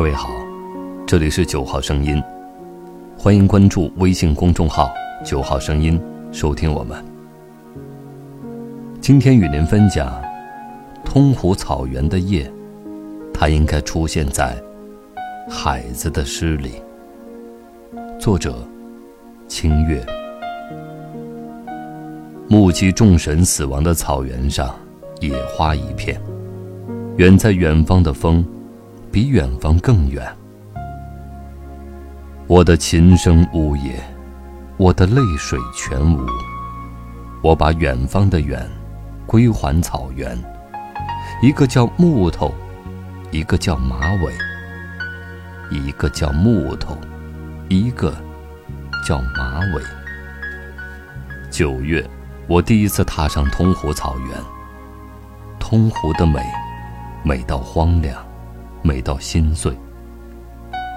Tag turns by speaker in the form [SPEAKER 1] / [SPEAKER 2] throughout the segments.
[SPEAKER 1] 各位好，这里是九号声音，欢迎关注微信公众号“九号声音”，收听我们。今天与您分享通湖草原的夜，它应该出现在海子的诗里。作者：清月。目击众神死亡的草原上，野花一片。远在远方的风。比远方更远。我的琴声呜咽，我的泪水全无。我把远方的远归还草原。一个叫木头，一个叫马尾。一个叫木头，一个叫马尾。九月，我第一次踏上通湖草原。通湖的美，美到荒凉。美到心碎，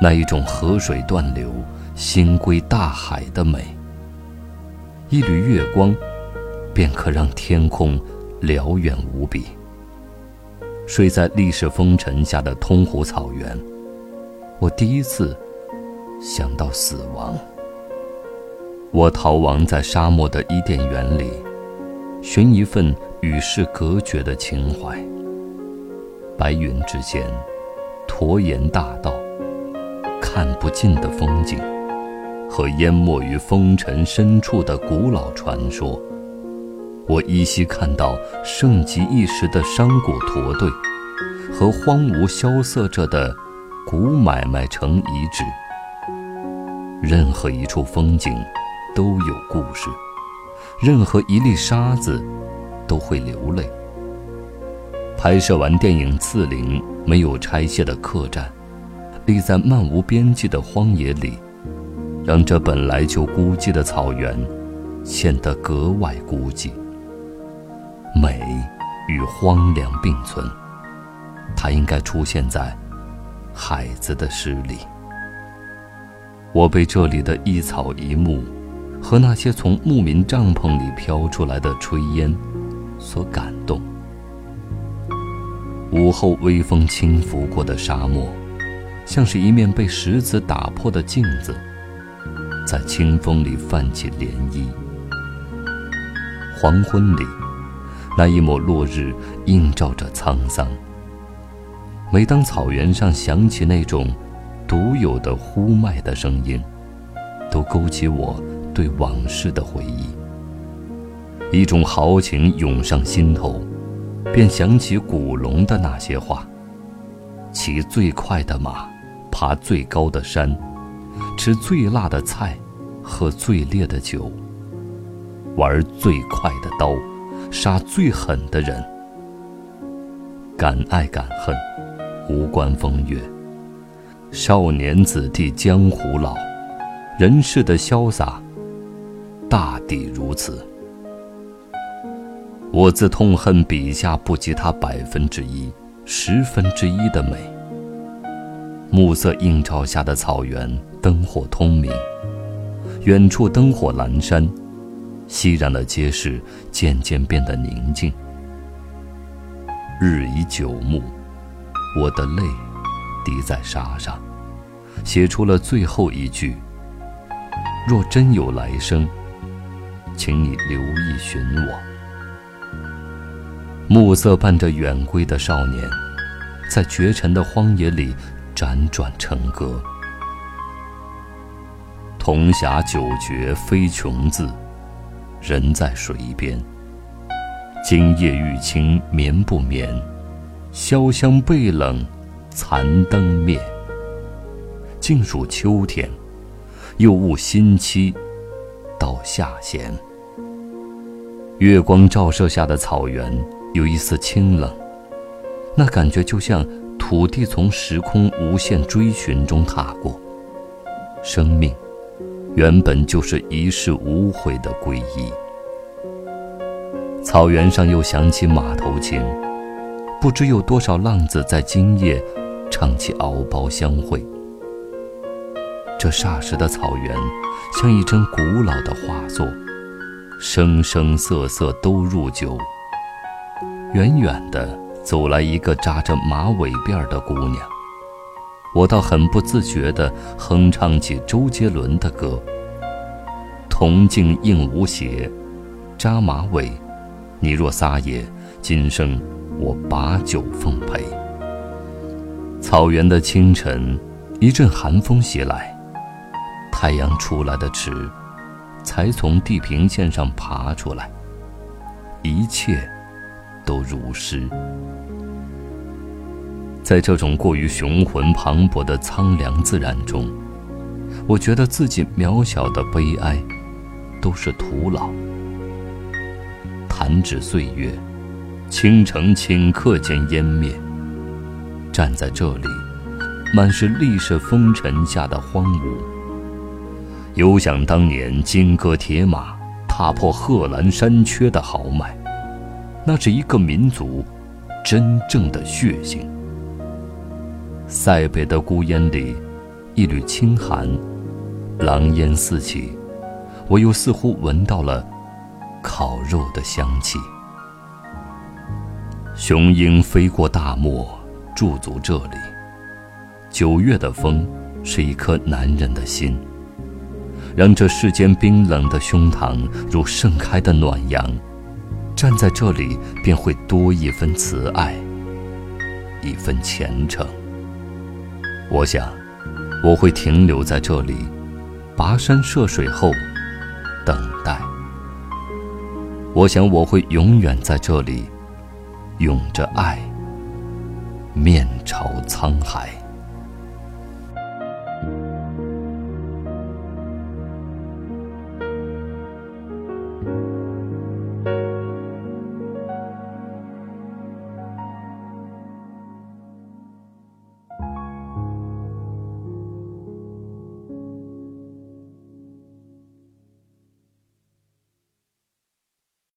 [SPEAKER 1] 那一种河水断流、心归大海的美。一缕月光，便可让天空辽远无比。睡在历史风尘下的通湖草原，我第一次想到死亡。我逃亡在沙漠的伊甸园里，寻一份与世隔绝的情怀。白云之间。驼岩大道，看不尽的风景，和淹没于风尘深处的古老传说。我依稀看到盛极一时的商贾驼队，和荒芜萧瑟着的古买卖城遗址。任何一处风景，都有故事；任何一粒沙子，都会流泪。拍摄完电影《刺陵》。没有拆卸的客栈，立在漫无边际的荒野里，让这本来就孤寂的草原显得格外孤寂。美与荒凉并存，它应该出现在海子的诗里。我被这里的一草一木，和那些从牧民帐篷里飘出来的炊烟所感动。午后微风轻拂过的沙漠，像是一面被石子打破的镜子，在清风里泛起涟漪。黄昏里，那一抹落日映照着沧桑。每当草原上响起那种独有的呼麦的声音，都勾起我对往事的回忆。一种豪情涌上心头。便想起古龙的那些话：骑最快的马，爬最高的山，吃最辣的菜，喝最烈的酒，玩最快的刀，杀最狠的人。敢爱敢恨，无关风月。少年子弟江湖老，人世的潇洒，大抵如此。我自痛恨笔下不及他百分之一、十分之一的美。暮色映照下的草原，灯火通明，远处灯火阑珊，熙攘的街市渐渐变得宁静。日已久暮，我的泪滴在沙上，写出了最后一句：若真有来生，请你留意寻我。暮色伴着远归的少年，在绝尘的荒野里辗转成歌。铜匣酒绝非穷字，人在水边。今夜玉清眠不眠？潇湘背冷，残灯灭。静数秋天，又误新期到下弦。月光照射下的草原。有一丝清冷，那感觉就像土地从时空无限追寻中踏过。生命，原本就是一世无悔的皈依。草原上又响起马头琴，不知有多少浪子在今夜唱起敖包相会。这霎时的草原，像一帧古老的画作，生生色色都入酒。远远的走来一个扎着马尾辫的姑娘，我倒很不自觉地哼唱起周杰伦的歌。铜镜映无邪，扎马尾，你若撒野，今生我把酒奉陪。草原的清晨，一阵寒风袭来，太阳出来的迟，才从地平线上爬出来，一切都如诗。在这种过于雄浑磅礴的苍凉自然中，我觉得自己渺小的悲哀，都是徒劳。弹指岁月，倾城顷刻间湮灭。站在这里，满是历史风尘下的荒芜。犹想当年金戈铁马，踏破贺兰山缺的豪迈，那是一个民族真正的血性。塞北的孤烟里，一缕清寒，狼烟四起，我又似乎闻到了烤肉的香气。雄鹰飞过大漠，驻足这里。九月的风，是一颗男人的心，让这世间冰冷的胸膛如盛开的暖阳。站在这里，便会多一分慈爱，一分虔诚。我想，我会停留在这里，跋山涉水后，等待。我想，我会永远在这里，拥着爱，面朝沧海。